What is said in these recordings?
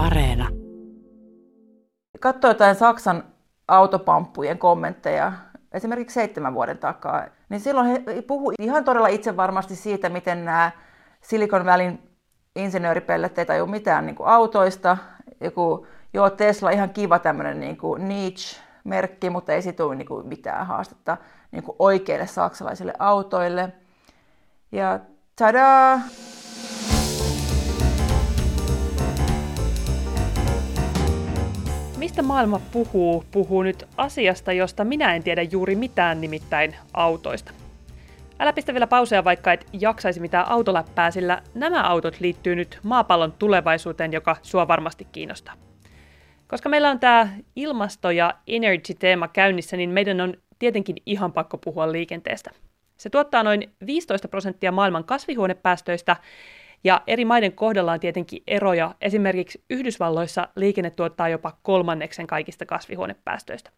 Areena. Katso jotain Saksan autopamppujen kommentteja esimerkiksi seitsemän vuoden takaa, niin silloin he puhu ihan todella itse varmasti siitä, miten nämä Silicon Valleyn insinööripellet ei tajua mitään niin kuin autoista. Joku, joo, Tesla ihan kiva tämmöinen niin kuin niche-merkki, mutta ei situ niin kuin mitään haastetta niin kuin oikeille saksalaisille autoille. Ja tadaa! Mistä maailma puhuu, puhuu nyt asiasta, josta minä en tiedä juuri mitään, nimittäin autoista. Älä pistä vielä pauseja, vaikka et jaksaisi mitään autoläppää, sillä nämä autot liittyy nyt maapallon tulevaisuuteen, joka sua varmasti kiinnostaa. Koska meillä on tämä ilmasto- ja energy-teema käynnissä, niin meidän on tietenkin ihan pakko puhua liikenteestä. Se tuottaa noin 15 prosenttia maailman kasvihuonepäästöistä, ja eri maiden kohdalla on tietenkin eroja. Esimerkiksi Yhdysvalloissa liikenne tuottaa jopa kolmanneksen kaikista kasvihuonepäästöistä.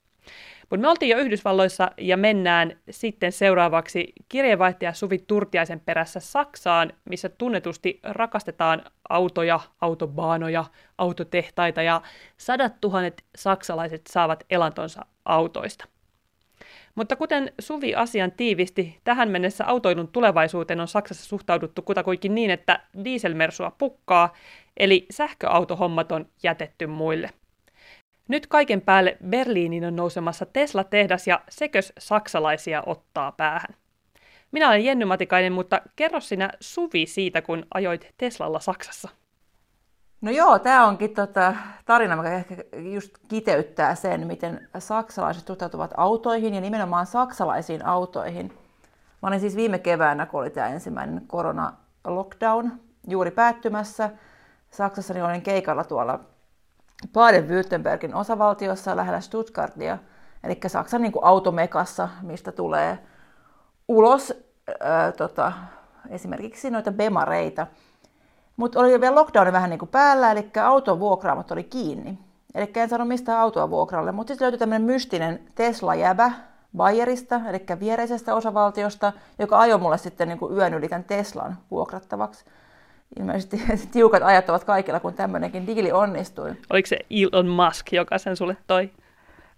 Mutta me oltiin jo Yhdysvalloissa ja mennään sitten seuraavaksi kirjeenvaihtaja Suvi Turtiaisen perässä Saksaan, missä tunnetusti rakastetaan autoja, autobaanoja, autotehtaita ja sadat tuhannet saksalaiset saavat elantonsa autoista. Mutta kuten Suvi asian tiivisti, tähän mennessä autoilun tulevaisuuteen on Saksassa suhtauduttu kutakuinkin niin, että dieselmersua pukkaa, eli sähköautohommat on jätetty muille. Nyt kaiken päälle Berliinin on nousemassa Tesla-tehdas ja sekös saksalaisia ottaa päähän. Minä olen Jenny Matikainen, mutta kerro sinä Suvi siitä, kun ajoit Teslalla Saksassa. No joo, tämä onkin tota, tarina, mikä ehkä just kiteyttää sen, miten saksalaiset suhtautuvat autoihin ja nimenomaan saksalaisiin autoihin. Mä olin siis viime keväänä, kun oli tämä ensimmäinen korona-lockdown juuri päättymässä. Saksassa niin olin keikalla tuolla Baden-Württembergin osavaltiossa lähellä Stuttgartia, eli Saksan niin kuin automekassa, mistä tulee ulos ää, tota, esimerkiksi noita bemareita – mutta oli vielä lockdowni vähän niin kuin päällä, eli auton vuokraamot oli kiinni. Eli en sano mistä autoa vuokralle, mutta sitten löytyi tämmöinen mystinen Tesla-jäbä Bayerista, eli viereisestä osavaltiosta, joka ajoi mulle sitten niin kuin yön yli tämän Teslan vuokrattavaksi. Ilmeisesti tiukat ajat ovat kaikilla, kun tämmöinenkin diili onnistui. Oliko se Elon Musk, joka sen sulle toi?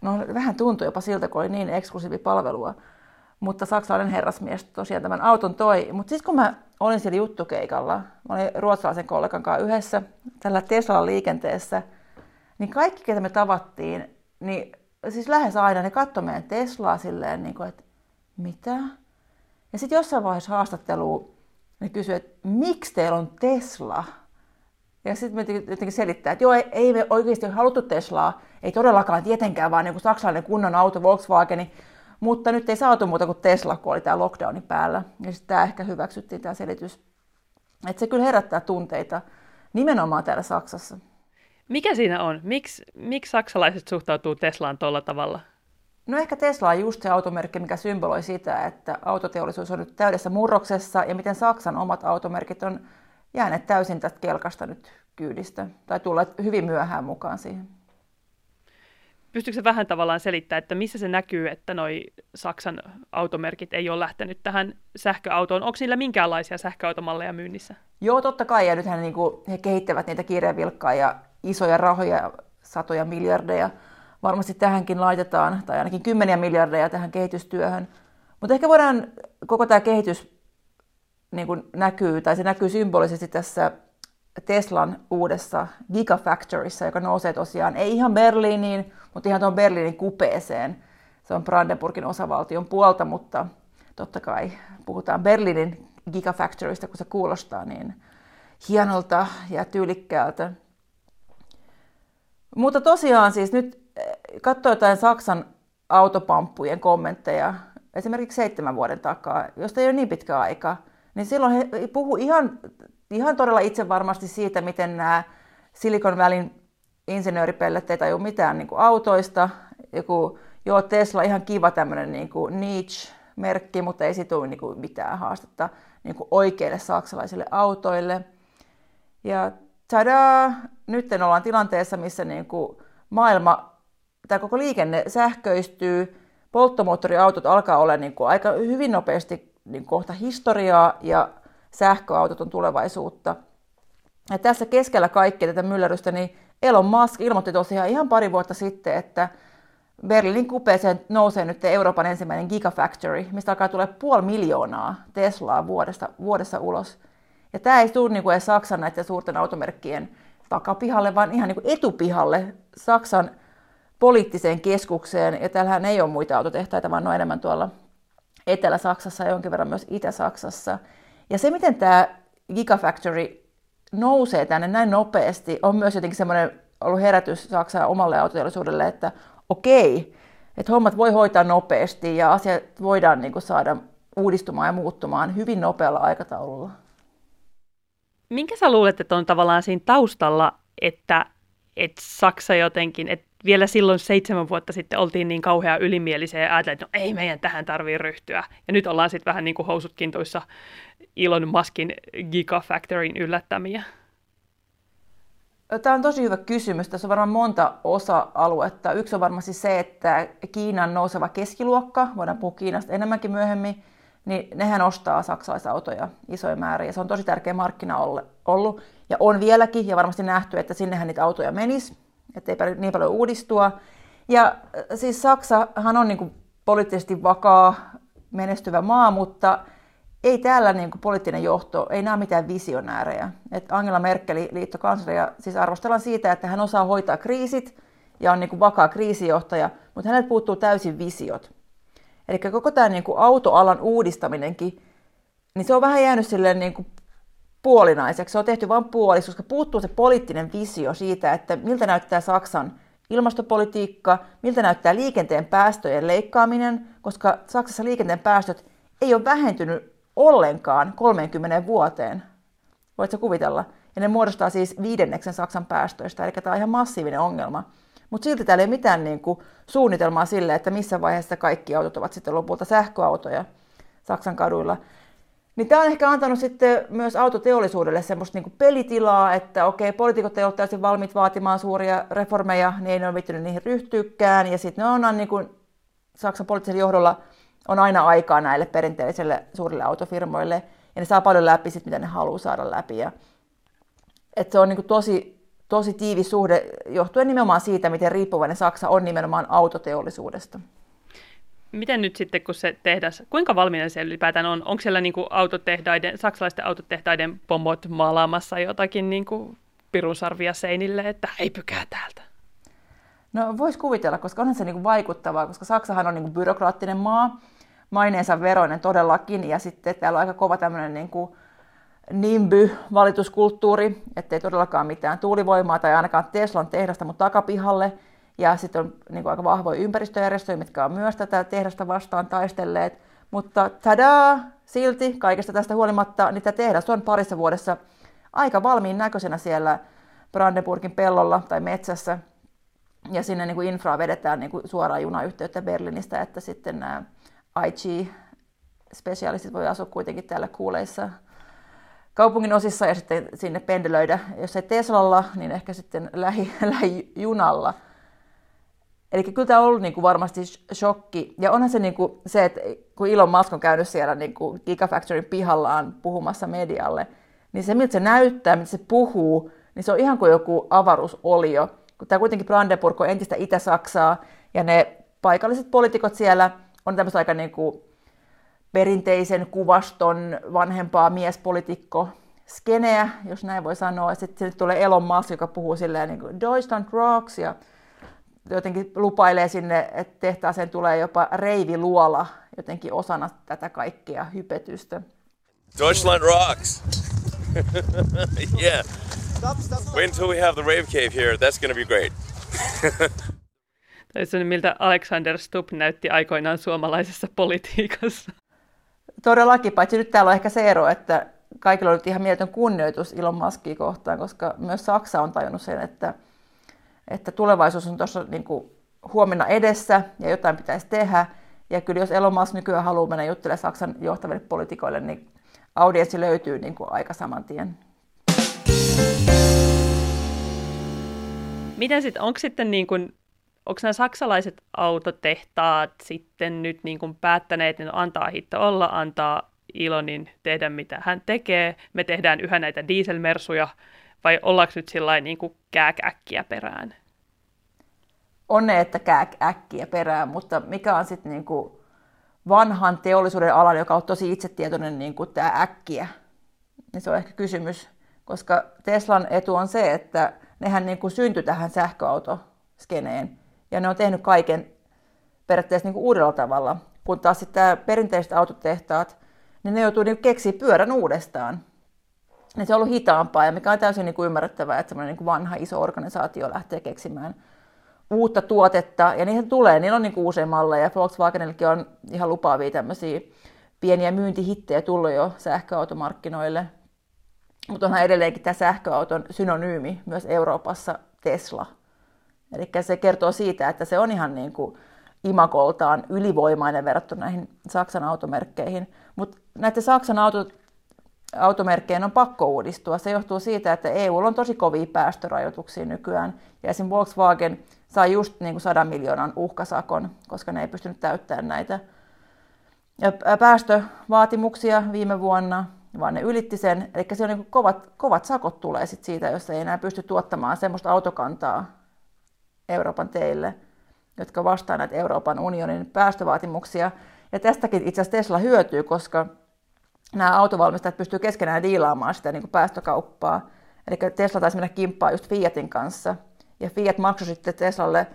No vähän tuntui jopa siltä, kun oli niin eksklusiivi palvelua. Mutta saksalainen herrasmies tosiaan tämän auton toi. Mutta siis kun mä olin siellä juttukeikalla, mä olin ruotsalaisen kollegan kanssa yhdessä tällä Tesla liikenteessä, niin kaikki, ketä me tavattiin, niin siis lähes aina ne katsoi meidän Teslaa silleen, niin kuin, että mitä? Ja sitten jossain vaiheessa haastattelua ne kysyi, että miksi teillä on Tesla? Ja sitten me jotenkin selittää, että joo, ei, ei me oikeasti haluttu Teslaa, ei todellakaan tietenkään, vaan niin saksalainen kunnon auto Volkswagen, mutta nyt ei saatu muuta kuin Tesla, kun oli tämä lockdowni päällä. Ja sitten tämä ehkä hyväksyttiin tämä selitys. Että se kyllä herättää tunteita nimenomaan täällä Saksassa. Mikä siinä on? Miks, miksi saksalaiset suhtautuu Teslaan tuolla tavalla? No ehkä Tesla on just se automerkki, mikä symboloi sitä, että autoteollisuus on nyt täydessä murroksessa ja miten Saksan omat automerkit on jääneet täysin tästä kelkasta nyt kyydistä tai tulleet hyvin myöhään mukaan siihen. Pystyykö se vähän tavallaan selittämään, että missä se näkyy, että noi Saksan automerkit ei ole lähtenyt tähän sähköautoon? Onko niillä minkäänlaisia sähköautomalleja myynnissä? Joo, totta kai. Ja nythän niin kuin, he kehittävät niitä kirjavilkkaa ja isoja rahoja, satoja miljardeja. Varmasti tähänkin laitetaan, tai ainakin kymmeniä miljardeja tähän kehitystyöhön. Mutta ehkä voidaan koko tämä kehitys niin kuin näkyy, tai se näkyy symbolisesti tässä Teslan uudessa Gigafactoryssa, joka nousee tosiaan ei ihan Berliiniin, mutta ihan tuon Berliinin kupeeseen. Se on Brandenburgin osavaltion puolta, mutta totta kai puhutaan Berliinin Gigafactorysta, kun se kuulostaa niin hienolta ja tyylikkäältä. Mutta tosiaan siis nyt eh, katsoo jotain Saksan autopamppujen kommentteja esimerkiksi seitsemän vuoden takaa, josta ei ole niin pitkä aika, niin silloin he puhu ihan ihan todella itse varmasti siitä, miten nämä Silicon Valleyn insinööripellet ei tajua mitään niin kuin autoista. Joku, joo, Tesla ihan kiva tämmöinen niin kuin niche-merkki, mutta ei situ niin kuin mitään haastetta niin kuin oikeille saksalaisille autoille. Ja tadaa, nyt ollaan tilanteessa, missä niin kuin maailma, tämä koko liikenne sähköistyy, polttomoottoriautot alkaa olla niin kuin aika hyvin nopeasti niin kohta historiaa ja sähköautot on tulevaisuutta. Ja tässä keskellä kaikkea tätä myllerrystä, niin Elon Musk ilmoitti tosiaan ihan pari vuotta sitten, että Berliinin kupeeseen nousee nyt Euroopan ensimmäinen Gigafactory, mistä alkaa tulla puoli miljoonaa Teslaa vuodessa, vuodessa ulos. Ja tämä ei tule niin kuin Saksan näiden suurten automerkkien takapihalle, vaan ihan niin kuin etupihalle Saksan poliittiseen keskukseen. Ja täällähän ei ole muita autotehtaita, vaan on enemmän tuolla Etelä-Saksassa ja jonkin verran myös Itä-Saksassa. Ja se, miten tämä Gigafactory nousee tänne näin nopeasti, on myös jotenkin semmoinen ollut herätys Saksan omalle autoteollisuudelle, että okei, että hommat voi hoitaa nopeasti ja asiat voidaan niin kuin saada uudistumaan ja muuttumaan hyvin nopealla aikataululla. Minkä sä luulet, että on tavallaan siinä taustalla, että, että Saksa jotenkin, että vielä silloin seitsemän vuotta sitten oltiin niin kauhean ylimielisiä ja ajateltiin, että no ei meidän tähän tarvii ryhtyä. Ja nyt ollaan sitten vähän niin kuin housut kintuissa Elon Muskin Gigafactoryin yllättämiä. Tämä on tosi hyvä kysymys. Tässä on varmaan monta osa-aluetta. Yksi on varmasti se, että Kiinan nouseva keskiluokka, voidaan puhua Kiinasta enemmänkin myöhemmin, niin nehän ostaa saksalaisautoja isoja määriä. Se on tosi tärkeä markkina ollut ja on vieläkin ja varmasti nähty, että sinnehän niitä autoja menisi, ettei niin paljon uudistua. Ja äh, siis Saksahan on niin kuin poliittisesti vakaa, menestyvä maa, mutta ei täällä niin kuin poliittinen johto, ei näe mitään visionäärejä. Et Angela Merkel, liittokansleria, siis arvostellaan siitä, että hän osaa hoitaa kriisit ja on niin kuin vakaa kriisijohtaja, mutta häneltä puuttuu täysin visiot. Eli koko tämä niin kuin autoalan uudistaminenkin, niin se on vähän jäänyt silleen niin kuin puolinaiseksi. Se on tehty vain puoliksi, koska puuttuu se poliittinen visio siitä, että miltä näyttää Saksan ilmastopolitiikka, miltä näyttää liikenteen päästöjen leikkaaminen, koska Saksassa liikenteen päästöt ei ole vähentynyt ollenkaan 30 vuoteen. Voitko kuvitella? Ja ne muodostaa siis viidenneksen Saksan päästöistä, eli tämä on ihan massiivinen ongelma. Mutta silti täällä ei mitään niin kuin, suunnitelmaa sille, että missä vaiheessa kaikki autot ovat sitten lopulta sähköautoja Saksan kaduilla. Niin tämä on ehkä antanut sitten myös autoteollisuudelle semmoista niin pelitilaa, että okei, poliitikot eivät ole täysin valmiit vaatimaan suuria reformeja, niin ei ne ole viittynyt niihin ryhtyykään. Ja sitten on niin kuin Saksan poliittisella johdolla on aina aikaa näille perinteisille suurille autofirmoille, ja ne saa paljon läpi sit, mitä ne haluaa saada läpi. Ja, et se on niin kuin tosi, tosi tiivis suhde, johtuen nimenomaan siitä, miten riippuvainen Saksa on nimenomaan autoteollisuudesta. Miten nyt sitten, kun se tehdas, kuinka valmiina se ylipäätään on? Onko siellä niin kuin autotehtaiden, saksalaisten autotehtaiden pomot maalaamassa jotakin niin kuin pirunsarvia seinille, että ei pykää täältä? No voisi kuvitella, koska onhan se niin kuin vaikuttavaa, koska Saksahan on niin kuin byrokraattinen maa, maineensa veroinen todellakin, ja sitten täällä on aika kova tämmöinen niin kuin NIMBY-valituskulttuuri, ettei todellakaan mitään tuulivoimaa tai ainakaan Teslan tehdasta mutta takapihalle, ja sitten on niin kuin aika vahvoja ympäristöjärjestöjä, mitkä on myös tätä tehdasta vastaan taistelleet, mutta tadaa, silti kaikesta tästä huolimatta, niin tämä tehdas on parissa vuodessa aika valmiin näköisenä siellä Brandenburgin pellolla tai metsässä, ja sinne niin kuin infraa vedetään niin kuin suoraan junayhteyttä Berliinistä, että sitten nämä IG-spesialistit voi asua kuitenkin täällä kuuleissa kaupungin osissa ja sitten sinne pendelöidä, jos ei Teslalla, niin ehkä sitten lähi, lähijunalla. Eli kyllä tämä on ollut niin kuin varmasti shokki. Ja onhan se niin kuin se, että kun Elon Musk on käynyt siellä niin kuin Gigafactoryn pihallaan puhumassa medialle, niin se miltä se näyttää, miltä se puhuu, niin se on ihan kuin joku avaruusolio. Kun tämä kuitenkin Brandenburg on entistä Itä-Saksaa, ja ne paikalliset poliitikot siellä – on tämmöistä aika niin kuin perinteisen kuvaston vanhempaa miespolitiikko skeneä, jos näin voi sanoa. Sitten tulee Elon Musk, joka puhuu silleen niin kuin Deutschland rocks ja jotenkin lupailee sinne, että tehtaaseen tulee jopa reiviluola jotenkin osana tätä kaikkea hypetystä. Deutschland rocks! yeah. Wait until we have the rave cave here. That's going to be great. Tai se, miltä Alexander Stubb näytti aikoinaan suomalaisessa politiikassa. Todellakin, paitsi nyt täällä on ehkä se ero, että kaikilla on nyt ihan mieletön kunnioitus Ilon Maskia kohtaan, koska myös Saksa on tajunnut sen, että, että tulevaisuus on tuossa niin huomenna edessä ja jotain pitäisi tehdä. Ja kyllä jos Elon Musk nykyään haluaa mennä juttelemaan Saksan johtaville poliitikoille, niin audienssi löytyy niin kuin aika saman tien. Miten sitten, onko sitten niin kuin onko nämä saksalaiset autotehtaat sitten nyt niin kuin päättäneet, että no antaa hitto olla, antaa Ilonin tehdä mitä hän tekee, me tehdään yhä näitä dieselmersuja, vai ollaanko nyt sillä niin kuin kääkäkkiä perään? On ne, että kääk äkkiä perään, mutta mikä on sitten niin kuin vanhan teollisuuden alan, joka on tosi itsetietoinen niin kuin tämä äkkiä, niin se on ehkä kysymys, koska Teslan etu on se, että nehän niin kuin syntyi tähän sähköautoskeneen ja ne on tehnyt kaiken periaatteessa niin kuin uudella tavalla, kun taas sitten perinteiset autotehtaat, niin ne joutuu niin keksiä pyörän uudestaan. Ja se on ollut hitaampaa ja mikä on täysin niin kuin ymmärrettävää, että semmoinen niin vanha iso organisaatio lähtee keksimään uutta tuotetta, ja niihin tulee, niillä on niin uusia malleja, Volkswagenillekin on ihan lupaavia tämmöisiä pieniä myyntihittejä tullut jo sähköautomarkkinoille, mutta onhan edelleenkin tämä sähköauton synonyymi myös Euroopassa Tesla. Eli se kertoo siitä, että se on ihan niin kuin imakoltaan ylivoimainen verrattuna näihin Saksan automerkkeihin. Mutta näiden Saksan auto, automerkkeen on pakko uudistua. Se johtuu siitä, että EU on tosi kovia päästörajoituksia nykyään. Ja esimerkiksi Volkswagen sai just niin kuin 100 miljoonan uhkasakon, koska ne ei pystynyt täyttämään näitä päästövaatimuksia viime vuonna, vaan ne ylitti sen. Eli se on niin kuin kovat, kovat sakot tulee sit siitä, jos ei enää pysty tuottamaan sellaista autokantaa Euroopan teille, jotka vastaa näitä Euroopan unionin päästövaatimuksia. Ja tästäkin itse asiassa Tesla hyötyy, koska nämä autovalmistajat pystyvät keskenään diilaamaan sitä niin kuin päästökauppaa. Eli Tesla taisi mennä kimppaan just Fiatin kanssa. Ja Fiat maksoi sitten Teslalle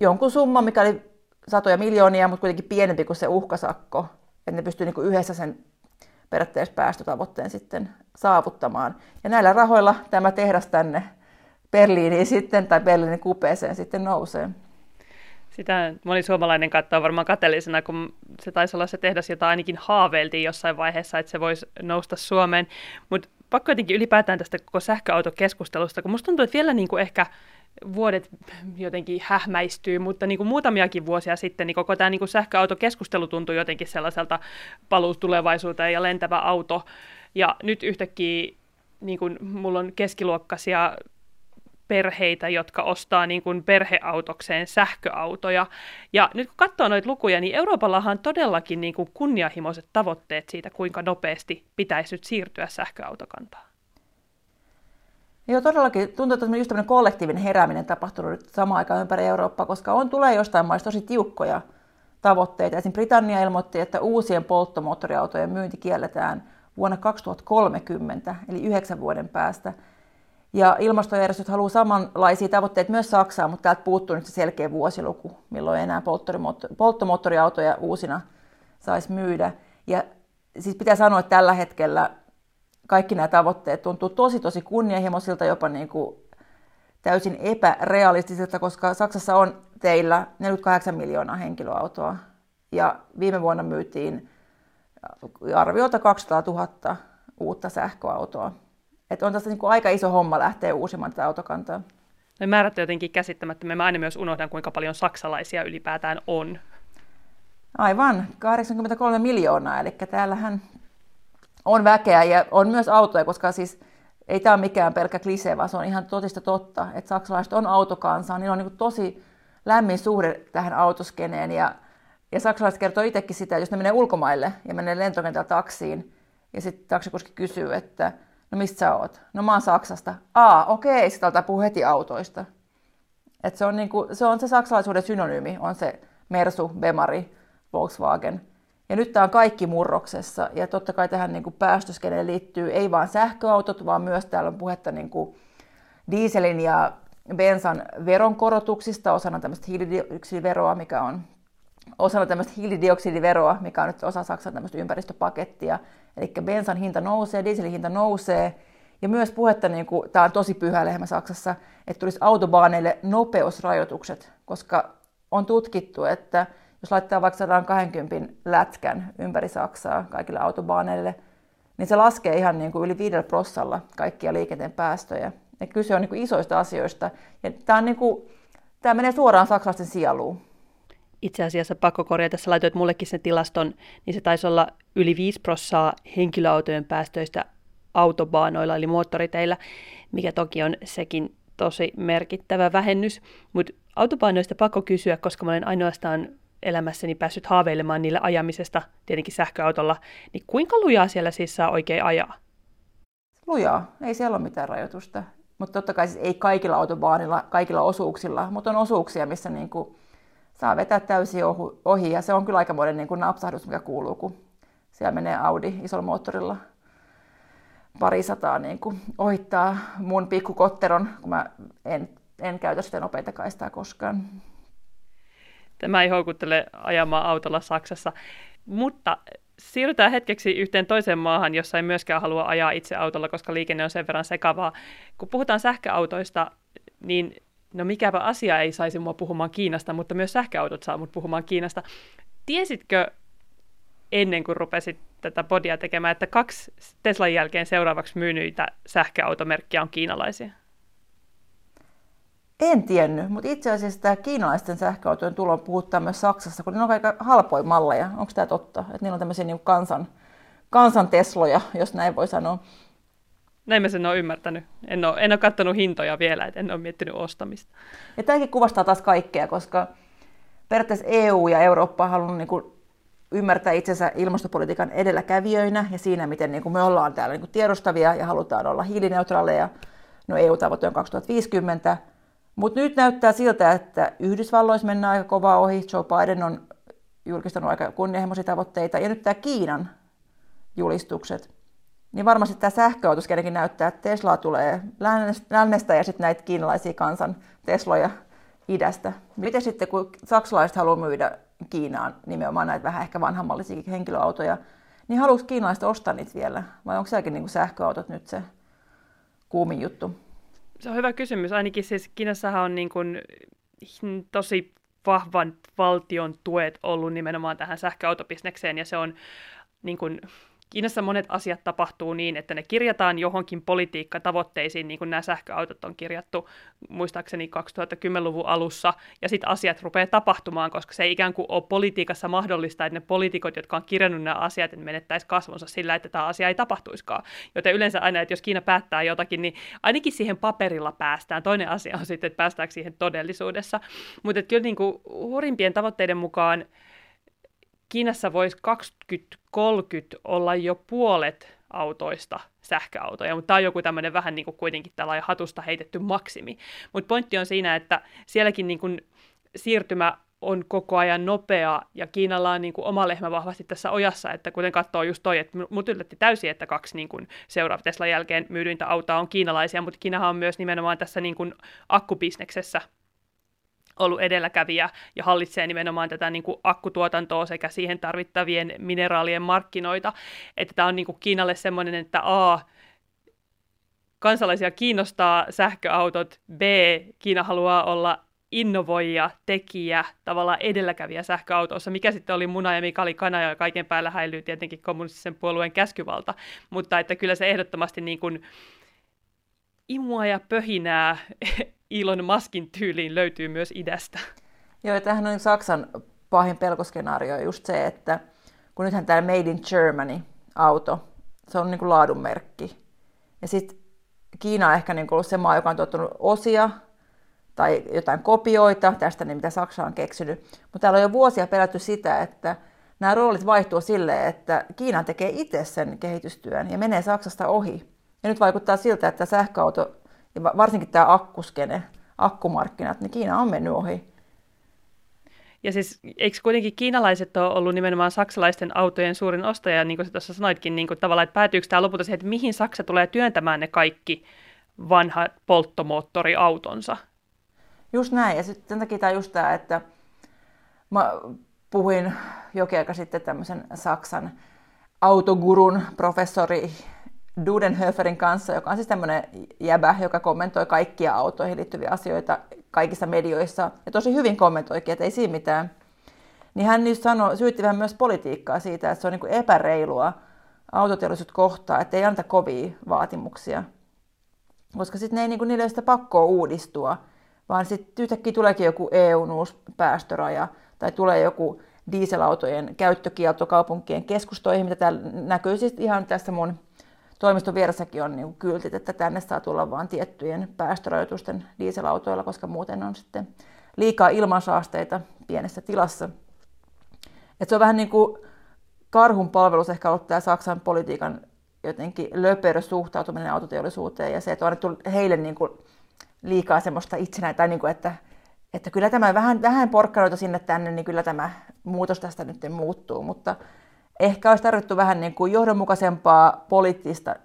jonkun summan, mikä oli satoja miljoonia, mutta kuitenkin pienempi kuin se uhkasakko. Että ne pystyivät niin yhdessä sen periaatteessa päästötavoitteen sitten saavuttamaan. Ja näillä rahoilla tämä tehdas tänne Berliiniin sitten, tai Berliinin kupeeseen sitten nousee. Sitä moni suomalainen katsoo varmaan kateellisena, kun se taisi olla se tehdas, jota ainakin haaveiltiin jossain vaiheessa, että se voisi nousta Suomeen. Mutta pakko jotenkin ylipäätään tästä koko sähköautokeskustelusta, kun musta tuntuu, että vielä niin kuin ehkä vuodet jotenkin hähmäistyy, mutta niin kuin muutamiakin vuosia sitten niin koko tämä niin kuin sähköautokeskustelu tuntui jotenkin sellaiselta paluustulevaisuuteen ja lentävä auto. Ja nyt yhtäkkiä niin kuin mulla on keskiluokkaisia perheitä, jotka ostaa niin kuin perheautokseen sähköautoja. Ja nyt kun katsoo noita lukuja, niin Euroopallahan on todellakin niin kuin kunnianhimoiset tavoitteet siitä, kuinka nopeasti pitäisi nyt siirtyä sähköautokantaan. Joo, todellakin tuntuu, että just tämmöinen kollektiivinen herääminen tapahtunut nyt samaan aikaan ympäri Eurooppaa, koska on tulee jostain maista tosi tiukkoja tavoitteita. Esimerkiksi Britannia ilmoitti, että uusien polttomoottoriautojen myynti kielletään vuonna 2030, eli yhdeksän vuoden päästä – ja ilmastojärjestöt haluaa samanlaisia tavoitteita myös Saksaan, mutta täältä puuttuu nyt se selkeä vuosiluku, milloin enää polttomoottoriautoja uusina saisi myydä. Ja siis pitää sanoa, että tällä hetkellä kaikki nämä tavoitteet tuntuu tosi tosi kunnianhimoisilta, jopa niin kuin täysin epärealistisilta, koska Saksassa on teillä 48 miljoonaa henkilöautoa ja viime vuonna myytiin arviolta 200 000 uutta sähköautoa. Että on tässä niin kuin aika iso homma lähteä uusimaan tätä autokantaa. No määrät on jotenkin käsittämättömiä. Mä aina myös unohdan, kuinka paljon saksalaisia ylipäätään on. Aivan, 83 miljoonaa, eli täällähän on väkeä ja on myös autoja, koska siis ei tämä ole mikään pelkkä klisee, vaan se on ihan totista totta, että saksalaiset on autokansaa, niillä on niin tosi lämmin suhde tähän autoskeneen ja, ja saksalaiset kertoo itsekin sitä, että jos ne menee ulkomaille ja menee lentokentällä taksiin ja sitten taksikuski kysyy, että No mistä sä oot? No mä oon Saksasta. Aa, okei, sitten altaa puhua heti autoista. Et se, on niinku, se on se saksalaisuuden synonyymi, on se Mersu, Bemari, Volkswagen. Ja nyt tämä on kaikki murroksessa. Ja totta kai tähän niinku päästöskeneen liittyy ei vain sähköautot, vaan myös täällä on puhetta niinku dieselin ja bensan veronkorotuksista osana tämmöistä hiilidioksidiveroa, mikä on osana tämmöistä hiilidioksidiveroa, mikä on nyt osa Saksan tämmöistä ympäristöpakettia. Eli bensan hinta nousee, dieselin hinta nousee. Ja myös puhetta, niin kuin, tämä on tosi pyhä lehmä Saksassa, että tulisi autobaaneille nopeusrajoitukset, koska on tutkittu, että jos laittaa vaikka 120 lätkän ympäri Saksaa kaikille autobaaneille, niin se laskee ihan niin kuin yli 5 prossalla kaikkia liikenteen päästöjä. Ja kyse on niin kuin isoista asioista. Ja tämä, on niin kuin, tämä menee suoraan saksalaisten sieluun itse asiassa pakko korjata, sä laitoit mullekin sen tilaston, niin se taisi olla yli 5 prossaa henkilöautojen päästöistä autobaanoilla eli moottoriteillä, mikä toki on sekin tosi merkittävä vähennys. Mutta autobaanoista pakko kysyä, koska mä olen ainoastaan elämässäni päässyt haaveilemaan niillä ajamisesta, tietenkin sähköautolla, niin kuinka lujaa siellä siis saa oikein ajaa? Lujaa, ei siellä ole mitään rajoitusta. Mutta totta kai siis ei kaikilla autobaanilla, kaikilla osuuksilla, mutta on osuuksia, missä niin kuin saa vetää täysin ohi. Ja se on kyllä aikamoinen niin kuin napsahdus, mikä kuuluu, kun siellä menee Audi isolla moottorilla pari sataa niin kuin ohittaa mun pikkukotteron, kun mä en, en käytä sitä nopeita kaistaa koskaan. Tämä ei houkuttele ajamaan autolla Saksassa. Mutta siirrytään hetkeksi yhteen toiseen maahan, jossa ei myöskään halua ajaa itse autolla, koska liikenne on sen verran sekavaa. Kun puhutaan sähköautoista, niin no mikäpä asia ei saisi mua puhumaan Kiinasta, mutta myös sähköautot saa mut puhumaan Kiinasta. Tiesitkö ennen kuin rupesit tätä podia tekemään, että kaksi Teslan jälkeen seuraavaksi myynyitä sähköautomerkkiä on kiinalaisia? En tiennyt, mutta itse asiassa tämä kiinalaisten sähköautojen tulo puhuttaa myös Saksassa, kun ne on aika halpoja malleja. Onko tämä totta? Että niillä on tämmöisiä niin kansan, kansan Tesloja, jos näin voi sanoa. Näin mä sen olen ymmärtänyt. En ole, en ole katsonut hintoja vielä, että en ole miettinyt ostamista. Ja tämäkin kuvastaa taas kaikkea, koska periaatteessa EU ja Eurooppa on halunnut niin kuin ymmärtää itsensä ilmastopolitiikan edelläkävijöinä ja siinä, miten niin kuin me ollaan täällä niin kuin tiedostavia ja halutaan olla hiilineutraaleja. No EU-tavoite on 2050, mutta nyt näyttää siltä, että Yhdysvalloissa mennään aika kovaa ohi. Joe Biden on julkistanut aika kunnianhimoisia tavoitteita. Ja nyt tämä Kiinan julistukset. Niin varmasti tämä sähköautos näyttää, että Tesla tulee lännestä ja sitten näitä kiinalaisia kansan Tesloja idästä. Miten sitten, kun saksalaiset haluaa myydä Kiinaan nimenomaan näitä vähän ehkä vanhammallisia henkilöautoja, niin haluaisi kiinalaiset ostaa niitä vielä? Vai onko sielläkin niin sähköautot nyt se kuumin juttu? Se on hyvä kysymys. Ainakin siis Kiinassahan on niin kuin tosi vahvan valtion tuet ollut nimenomaan tähän sähköautobisnekseen, ja se on niin kuin Kiinassa monet asiat tapahtuu niin, että ne kirjataan johonkin politiikkatavoitteisiin, niin kuin nämä sähköautot on kirjattu muistaakseni 2010-luvun alussa, ja sitten asiat rupeaa tapahtumaan, koska se ei ikään kuin ole politiikassa mahdollista, että ne poliitikot, jotka on kirjannut nämä asiat, että menettäisi kasvonsa sillä, että tämä asia ei tapahtuiskaan. Joten yleensä aina, että jos Kiina päättää jotakin, niin ainakin siihen paperilla päästään. Toinen asia on sitten, että päästäänkö siihen todellisuudessa. Mutta kyllä niin kuin hurimpien tavoitteiden mukaan Kiinassa voisi 2030 olla jo puolet autoista sähköautoja, mutta tämä on joku tämmöinen vähän niin kuin kuitenkin tällainen hatusta heitetty maksimi. Mutta pointti on siinä, että sielläkin niin kuin siirtymä on koko ajan nopea, ja Kiinalla on niin kuin oma lehmä vahvasti tässä ojassa, että kuten katsoo just toi, että mut yllätti täysin, että kaksi niin kuin seuraava Teslan jälkeen myydyintä autoa on kiinalaisia, mutta Kiinahan on myös nimenomaan tässä niin kuin akkubisneksessä ollut edelläkävijä ja hallitsee nimenomaan tätä niin kuin akkutuotantoa sekä siihen tarvittavien mineraalien markkinoita. Että tämä on niin kuin Kiinalle semmoinen, että A, kansalaisia kiinnostaa sähköautot, B, Kiina haluaa olla innovoija, tekijä, tavallaan edelläkävijä sähköautoissa, mikä sitten oli muna ja mikä oli kana, ja kaiken päällä häilyy tietenkin kommunistisen puolueen käskyvalta, mutta että kyllä se ehdottomasti niin kuin imua ja pöhinää Elon Muskin tyyliin löytyy myös idästä. Joo, ja tämähän on Saksan pahin pelkoskenaario just se, että kun nythän tämä Made in Germany-auto, se on niin kuin laadunmerkki. Ja sitten Kiina on ehkä niin kuin ollut se maa, joka on tuottanut osia tai jotain kopioita tästä, niin mitä Saksa on keksinyt. Mutta täällä on jo vuosia pelätty sitä, että nämä roolit vaihtuu silleen, että Kiina tekee itse sen kehitystyön ja menee Saksasta ohi. Ja nyt vaikuttaa siltä, että sähköauto ja varsinkin tämä akkuskene, akkumarkkinat, niin Kiina on mennyt ohi. Ja siis eikö kuitenkin kiinalaiset ole ollut nimenomaan saksalaisten autojen suurin ostaja, niin kuin sä tuossa sanoitkin, niin kuin tavallaan, että päätyykö tämä lopulta siihen, että mihin Saksa tulee työntämään ne kaikki vanhat polttomoottoriautonsa? Just näin, ja sitten sen takia tämä just tämä, että mä puhuin jokin aika sitten tämmöisen Saksan autogurun professori Dudenhöferin kanssa, joka on siis tämmöinen jäbä, joka kommentoi kaikkia autoihin liittyviä asioita kaikissa medioissa, ja tosi hyvin kommentoikin, että ei siinä mitään. Niin hän nyt sanoi, syytti vähän myös politiikkaa siitä, että se on niin epäreilua autoteollisuutta kohtaa, että ei anta kovia vaatimuksia. Koska sitten ne ei, niin kuin, niille ei sitä pakkoa uudistua, vaan sitten yhtäkkiä tuleekin joku EUn uusi päästöraja, tai tulee joku dieselautojen käyttökielto kaupunkien keskustoihin, mitä täällä näkyy siis ihan tässä mun toimiston vieressäkin on niin kyltit, että tänne saa tulla vain tiettyjen päästörajoitusten dieselautoilla, koska muuten on sitten liikaa ilmansaasteita pienessä tilassa. Et se on vähän niin kuin karhun palvelus ehkä ollut tämä Saksan politiikan jotenkin löperö suhtautuminen autoteollisuuteen ja se, että on annettu heille niin kuin liikaa semmoista itsenä, tai niin kuin, että, että kyllä tämä vähän, vähän porkkanoita sinne tänne, niin kyllä tämä muutos tästä nyt muuttuu, mutta ehkä olisi tarvittu vähän niin kuin johdonmukaisempaa poliittista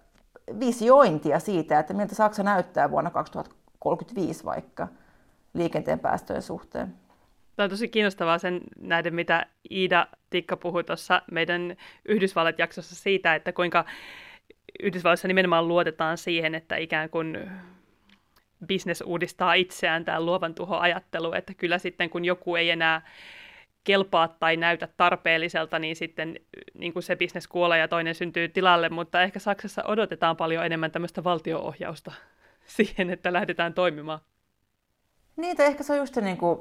visiointia siitä, että miltä Saksa näyttää vuonna 2035 vaikka liikenteen päästöjen suhteen. Tämä on tosi kiinnostavaa sen näiden, mitä Iida Tikka puhui tuossa meidän Yhdysvallat-jaksossa siitä, että kuinka Yhdysvalloissa nimenomaan luotetaan siihen, että ikään kuin business uudistaa itseään, tämä luovan tuho-ajattelu, että kyllä sitten kun joku ei enää kelpaa tai näytä tarpeelliselta, niin sitten niin kuin se bisnes kuolee ja toinen syntyy tilalle, mutta ehkä Saksassa odotetaan paljon enemmän tämmöistä valtioohjausta siihen, että lähdetään toimimaan. Niin, tai ehkä se on just niin kuin,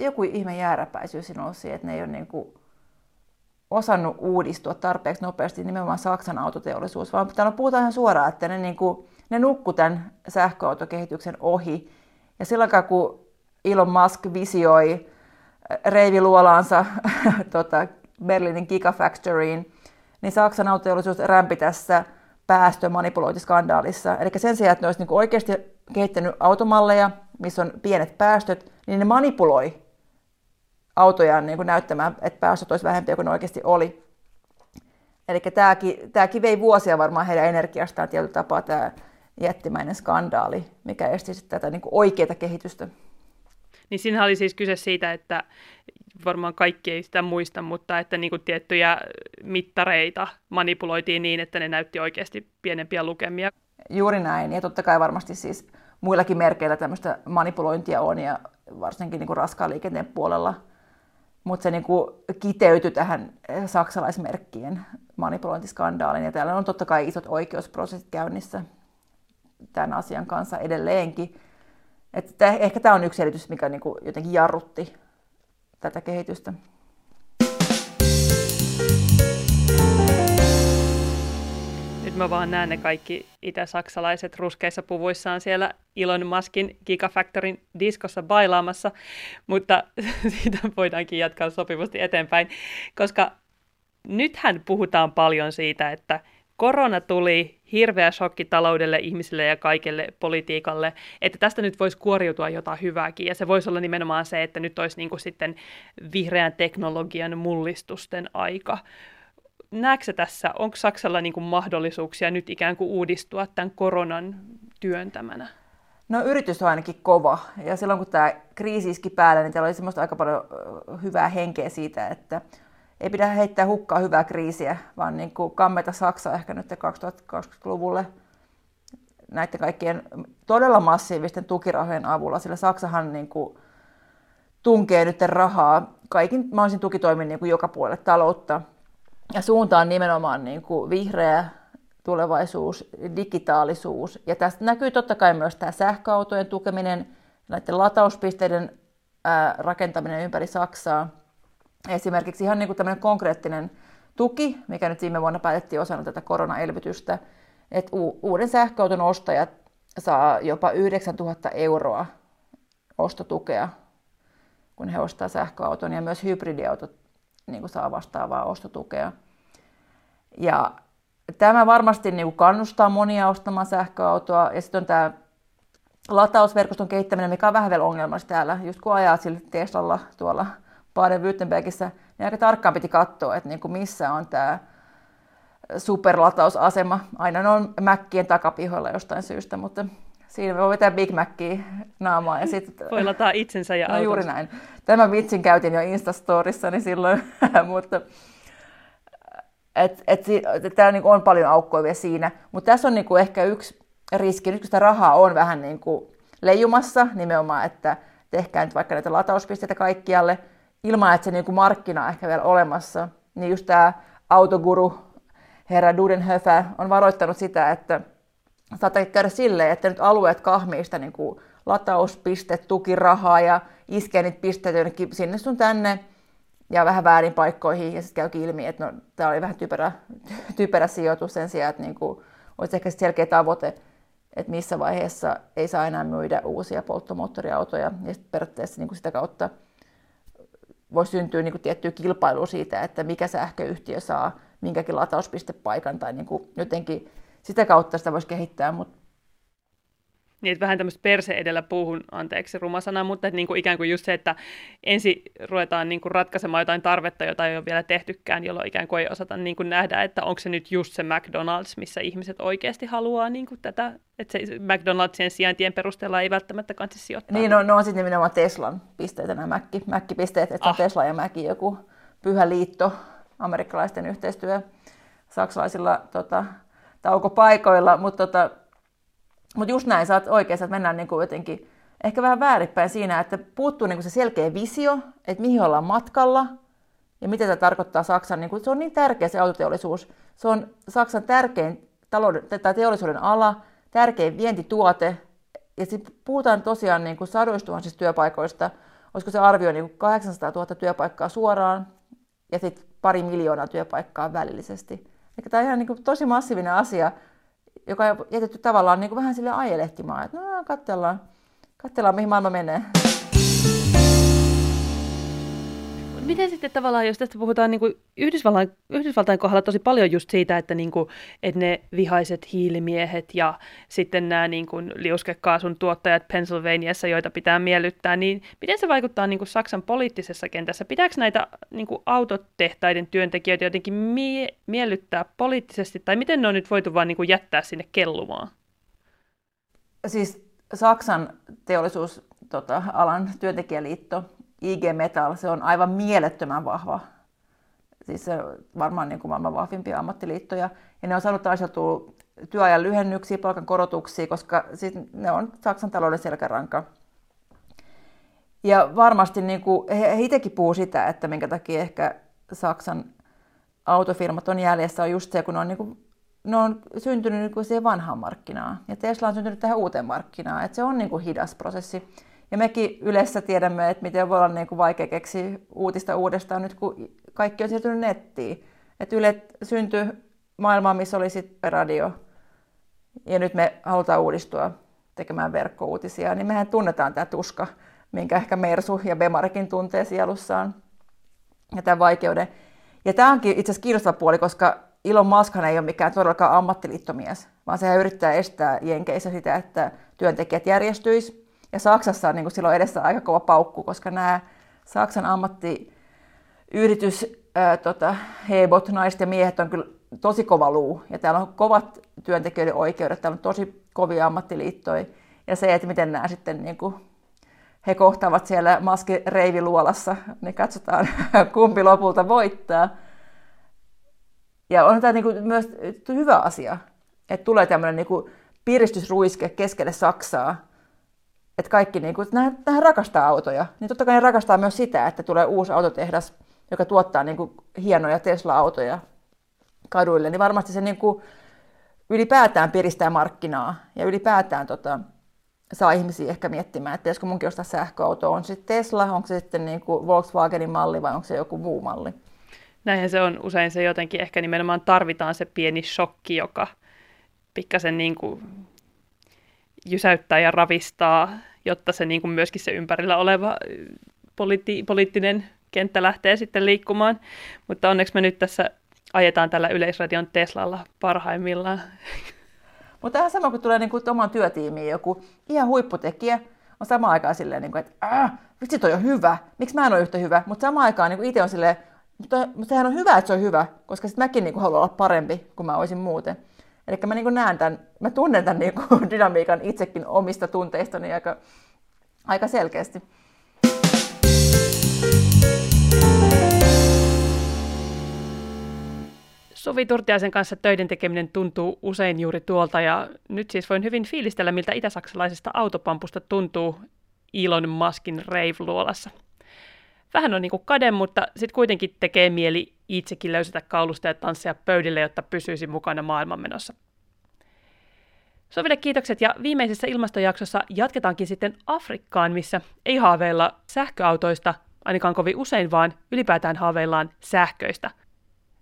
joku ihme jääräpäisyys siinä on että ne ei ole niin kuin, osannut uudistua tarpeeksi nopeasti nimenomaan Saksan autoteollisuus, vaan täällä puhutaan ihan suoraan, että ne, niin kuin, ne nukku tämän sähköautokehityksen ohi. Ja silloin kun Elon Musk visioi reiviluolaansa tota, Berliinin Gigafactoryin, niin Saksan autoteollisuus rämpi tässä päästömanipulointiskandaalissa. Eli sen sijaan, että ne olisi niin oikeasti kehittänyt automalleja, missä on pienet päästöt, niin ne manipuloi autojaan niin kuin näyttämään, että päästöt olisi vähempiä kuin ne oikeasti oli. Eli tämäkin, tämäkin vei vuosia varmaan heidän energiastaan tietyllä tapaa tämä jättimäinen skandaali, mikä esti tätä niin oikeaa kehitystä. Niin siinä oli siis kyse siitä, että varmaan kaikki ei sitä muista, mutta että niin kuin tiettyjä mittareita manipuloitiin niin, että ne näytti oikeasti pienempiä lukemia. Juuri näin, ja totta kai varmasti siis muillakin merkeillä tämmöistä manipulointia on, ja varsinkin niin kuin raskaan liikenteen puolella. Mutta se niin kuin kiteytyi tähän saksalaismerkkien manipulointiskandaaliin, ja täällä on totta kai isot oikeusprosessit käynnissä tämän asian kanssa edelleenkin. Että ehkä tämä on yksi selitys, mikä niin kuin jotenkin jarrutti tätä kehitystä. Nyt mä vaan näen ne kaikki itä-saksalaiset ruskeissa puvuissaan siellä Elon Muskin Gigafactorin diskossa bailaamassa, mutta siitä voidaankin jatkaa sopivasti eteenpäin, koska nythän puhutaan paljon siitä, että korona tuli, hirveä shokki taloudelle, ihmisille ja kaikelle politiikalle, että tästä nyt voisi kuoriutua jotain hyvääkin. Ja se voisi olla nimenomaan se, että nyt olisi niin kuin sitten vihreän teknologian mullistusten aika. Näetkö tässä, onko Saksalla niin kuin mahdollisuuksia nyt ikään kuin uudistua tämän koronan työntämänä? No yritys on ainakin kova. Ja silloin kun tämä kriisi iski päälle, niin täällä oli semmoista aika paljon hyvää henkeä siitä, että ei pidä heittää hukkaa hyvää kriisiä, vaan niin kuin kammeta Saksa ehkä nyt 2020-luvulle näiden kaikkien todella massiivisten tukirahojen avulla, sillä Saksahan niin kuin tunkee nyt rahaa kaikin mahdollisin tukitoimin niin kuin joka puolelle taloutta. Ja suunta on nimenomaan niin kuin vihreä tulevaisuus, digitaalisuus. Ja tästä näkyy totta kai myös tämä sähköautojen tukeminen, näiden latauspisteiden rakentaminen ympäri Saksaa – esimerkiksi ihan niin kuin tämmöinen konkreettinen tuki, mikä nyt viime vuonna päätettiin osana tätä koronaelvytystä, että uuden sähköauton ostajat saa jopa 9000 euroa ostotukea, kun he ostaa sähköauton, ja myös hybridiautot niin kuin saa vastaavaa ostotukea. Ja tämä varmasti niin kuin kannustaa monia ostamaan sähköautoa, ja sitten on tämä latausverkoston kehittäminen, mikä on vähän vielä ongelmallista täällä, just kun ajaa sillä Teslalla tuolla Baden-Württembergissä, niin aika tarkkaan piti katsoa, että niin kuin missä on tämä superlatausasema. Aina ne on mäkkien takapihoilla jostain syystä, mutta siinä voi vetää Big Mackia naamaan. Ja sit, voi lataa itsensä ja no, juuri näin. Tämän vitsin käytin jo Instastorissani silloin, mutta et, et, et, et, täällä niin on paljon aukkoja vielä siinä. Mutta tässä on niin kuin ehkä yksi riski, nyt kun sitä rahaa on vähän niin kuin leijumassa nimenomaan, että tehkää nyt vaikka näitä latauspisteitä kaikkialle, ilman, että se niin kuin markkina on ehkä vielä olemassa, niin just tämä autoguru herra Dudenhöfer on varoittanut sitä, että saattaa käydä silleen, että nyt alueet kahmii sitä niin kuin latauspiste, tukirahaa ja iskee niitä pisteitä jonnekin sinne sun tänne ja vähän väärin paikkoihin. Ja sitten käykin ilmi, että no, tämä oli vähän typerä, typerä sijoitus sen sijaan, että niin kuin, olisi ehkä selkeä tavoite, että missä vaiheessa ei saa enää myydä uusia polttomoottoriautoja. Ja sitten periaatteessa niin kuin sitä kautta voi syntyä niin kuin tiettyä kilpailua siitä, että mikä sähköyhtiö saa minkäkin latauspistepaikan tai niin kuin jotenkin sitä kautta sitä voisi kehittää, mutta niin, että vähän tämmöistä perse edellä puuhun, anteeksi ruma sana, mutta että niin kuin ikään kuin just se, että ensin ruvetaan niin kuin ratkaisemaan jotain tarvetta, jota ei ole vielä tehtykään, jolloin ikään kuin ei osata niin kuin nähdä, että onko se nyt just se McDonald's, missä ihmiset oikeasti haluaa niin kuin tätä, että se McDonald'sien sijaintien perusteella ei välttämättä kansi sijoittaa. Niin, no, no on sitten nimenomaan Teslan pisteitä nämä Mäkki, Mäkki-pisteet, että ah. Tesla ja Mäki joku pyhä liitto, amerikkalaisten yhteistyö saksalaisilla tota, taukopaikoilla, mutta tota, mutta just näin, sä oot oikeassa, että mennään niin kuin jotenkin ehkä vähän väärinpäin siinä, että puuttuu niin kuin se selkeä visio, että mihin ollaan matkalla ja mitä se tarkoittaa Saksan. Niin kuin, se on niin tärkeä se autoteollisuus. Se on Saksan tärkein talouden, tai teollisuuden ala, tärkein vientituote. Ja sitten puhutaan tosiaan niin kuin sadoistuhansista työpaikoista. Olisiko se arvio niin kuin 800 000 työpaikkaa suoraan ja sitten pari miljoonaa työpaikkaa välillisesti. Eli tämä on ihan niin kuin tosi massiivinen asia, joka on jätetty tavallaan niin kuin vähän sille ajelehtimaan, että no katsellaan, katsellaan mihin maailma menee. Miten sitten tavallaan, jos tästä puhutaan niin kuin Yhdysvaltain, Yhdysvaltain kohdalla tosi paljon just siitä, että, niin kuin, että ne vihaiset hiilimiehet ja sitten nämä niin kuin liuskekaasun tuottajat Pennsylvaniassa, joita pitää miellyttää, niin miten se vaikuttaa niin kuin Saksan poliittisessa kentässä? Pitääkö näitä niin kuin autotehtaiden työntekijöitä jotenkin mie- miellyttää poliittisesti, tai miten ne on nyt voitu vaan niin jättää sinne kellumaan? Siis Saksan teollisuusalan tota, työntekijäliitto IG Metal, se on aivan mielettömän vahva. Siis se varmaan niin kuin maailman vahvimpia ammattiliittoja. Ja ne on saanut taisteltua työajan lyhennyksiä, palkan korotuksia, koska siis ne on Saksan talouden selkäranka. Ja varmasti niin kuin, he, he itsekin puhuu sitä, että minkä takia ehkä Saksan autofirmat on jäljessä, on just se, kun ne on, niin kuin, ne on syntynyt niin kuin siihen vanhaan markkinaan. Ja Tesla on syntynyt tähän uuteen markkinaan. Että se on niin kuin hidas prosessi. Ja mekin yleensä tiedämme, että miten voi olla niin kuin vaikea keksiä uutista uudestaan nyt, kun kaikki on siirtynyt nettiin. Että Yle syntyi maailmaan, missä oli sitten radio. Ja nyt me halutaan uudistua tekemään verkkouutisia, niin mehän tunnetaan tämä tuska, minkä ehkä Mersu ja Bemarikin tuntee sielussaan. Ja tämän vaikeuden. Ja tämä onkin itse asiassa kiinnostava puoli, koska Ilon Muskhan ei ole mikään todellakaan ammattiliittomies, vaan se yrittää estää Jenkeissä sitä, että työntekijät järjestyisivät ja Saksassa on niin kuin silloin edessä aika kova paukku, koska nämä Saksan ammattiyritys, ää, tota, hebot, naiset ja miehet on kyllä tosi kova luu. Ja täällä on kovat työntekijöiden oikeudet, täällä on tosi kovia ammattiliittoja. Ja se, että miten nämä sitten niin kuin, he kohtaavat siellä maskireiviluolassa, niin katsotaan kumpi lopulta voittaa. Ja on tämä niin kuin, myös hyvä asia, että tulee tämmöinen niin kuin, piristysruiske keskelle Saksaa, että kaikki, niin kuin, että nämä rakastaa autoja, niin totta kai ne rakastaa myös sitä, että tulee uusi autotehdas, joka tuottaa niin kuin, hienoja Tesla-autoja kaduille, niin varmasti se niin kuin, ylipäätään piristää markkinaa ja ylipäätään tota, saa ihmisiä ehkä miettimään, että josko munkin ostaa sähköauto, on sitten Tesla, onko se sitten niin kuin Volkswagenin malli vai onko se joku muu malli. Näinhän se on. Usein se jotenkin, ehkä nimenomaan tarvitaan se pieni shokki, joka pikkasen niin kuin jysäyttää ja ravistaa, jotta se niin kuin myöskin se ympärillä oleva poliitti, poliittinen kenttä lähtee sitten liikkumaan. Mutta onneksi me nyt tässä ajetaan tällä Yleisradion Teslalla parhaimmillaan. Mutta tähän sama, kun tulee niin kuin oman työtiimiin joku ihan huipputekijä, on sama aikaan silleen, niin kuin, että äh, vitsi toi on hyvä, miksi mä en ole yhtä hyvä, mutta samaan aikaan niin itse on silleen, mutta, mutta sehän on hyvä, että se on hyvä, koska sitten mäkin niin kuin, haluan olla parempi kuin mä olisin muuten. Eli mä niin näen tämän, mä tunnen tämän niin dynamiikan itsekin omista tunteistani aika, aika selkeästi. Suvi Turtiaisen kanssa töiden tekeminen tuntuu usein juuri tuolta ja nyt siis voin hyvin fiilistellä, miltä itäsaksalaisesta autopampusta tuntuu Elon Muskin Rave-luolassa. Vähän on niin kuin kade, mutta sitten kuitenkin tekee mieli itsekin löysätä kaulusta ja tanssia pöydille, jotta pysyisi mukana maailmanmenossa. Soville kiitokset ja viimeisessä ilmastojaksossa jatketaankin sitten Afrikkaan, missä ei haaveilla sähköautoista ainakaan kovin usein, vaan ylipäätään haaveillaan sähköistä.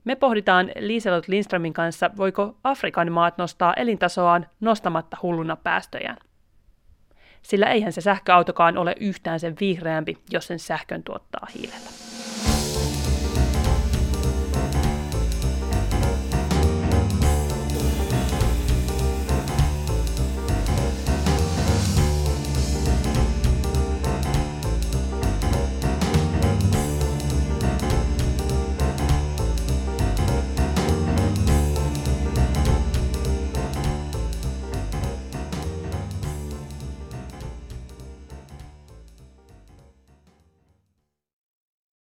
Me pohditaan Liiselot Lindströmin kanssa, voiko Afrikan maat nostaa elintasoaan nostamatta hulluna päästöjään. Sillä eihän se sähköautokaan ole yhtään sen vihreämpi, jos sen sähkön tuottaa hiilellä.